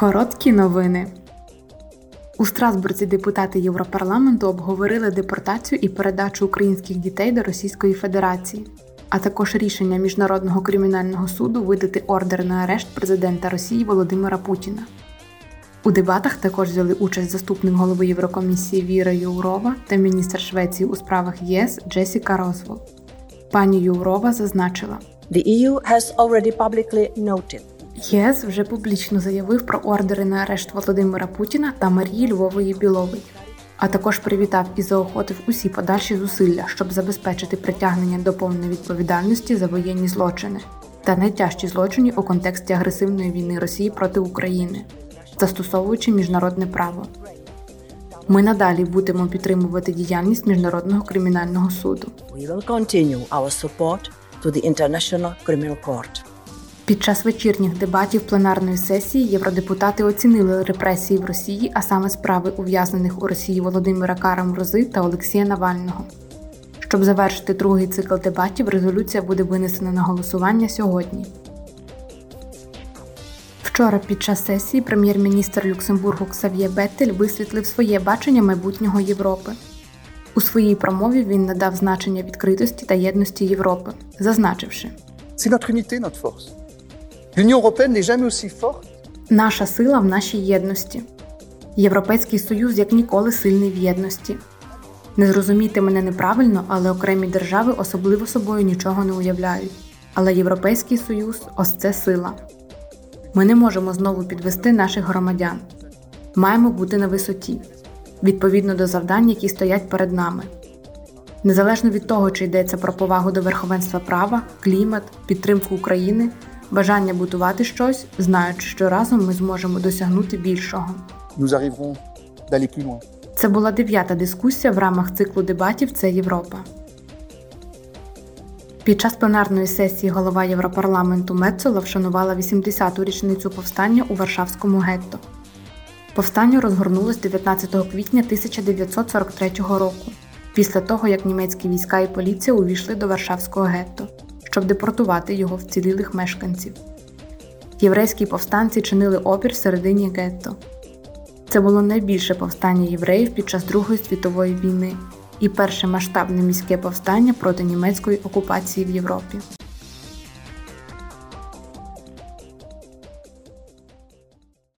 Короткі новини. У Страсбурзі депутати Європарламенту обговорили депортацію і передачу українських дітей до Російської Федерації, а також рішення Міжнародного кримінального суду видати ордер на арешт президента Росії Володимира Путіна. У дебатах також взяли участь заступник голови Єврокомісії Віра Юрова та міністр Швеції у справах ЄС Джесіка Розвол. Пані Юрова зазначила. The EU has already publicly noted ЄС вже публічно заявив про ордери на арешт Володимира Путіна та Марії Львової Білової, а також привітав і заохотив усі подальші зусилля, щоб забезпечити притягнення до повної відповідальності за воєнні злочини та найтяжчі злочини у контексті агресивної війни Росії проти України, застосовуючи міжнародне право. Ми надалі будемо підтримувати діяльність міжнародного кримінального суду. we will continue our support to the International Criminal Court. Під час вечірніх дебатів пленарної сесії євродепутати оцінили репресії в Росії, а саме справи ув'язнених у Росії Володимира Карамрози та Олексія Навального. Щоб завершити другий цикл дебатів, резолюція буде винесена на голосування сьогодні. Вчора під час сесії прем'єр-міністр Люксембургу Ксав'є Беттель висвітлив своє бачення майбутнього Європи. У своїй промові він надав значення відкритості та єдності Європи, зазначивши. C'est notre unité. L'Union européenne n'est jamais aussi forte Наша сила в нашій єдності. Європейський Союз як ніколи сильний в єдності. Не зрозумійте мене неправильно, але окремі держави особливо собою нічого не уявляють. Але Європейський Союз ось це сила. Ми не можемо знову підвести наших громадян. Маємо бути на висоті, відповідно до завдань, які стоять перед нами. Незалежно від того, чи йдеться про повагу до верховенства права, клімат, підтримку України, бажання будувати щось, знаючи, що разом ми зможемо досягнути більшого. Це була дев'ята дискусія в рамах циклу дебатів Це Європа. Під час пленарної сесії голова Європарламенту Мецола вшанувала 80-ту річницю повстання у Варшавському гетто. Повстання розгорнулось 19 квітня 1943 року, після того як німецькі війська і поліція увійшли до Варшавського гетто, щоб депортувати його вцілілих мешканців. Єврейські повстанці чинили опір всередині гетто. Це було найбільше повстання євреїв під час Другої світової війни і перше масштабне міське повстання проти німецької окупації в Європі.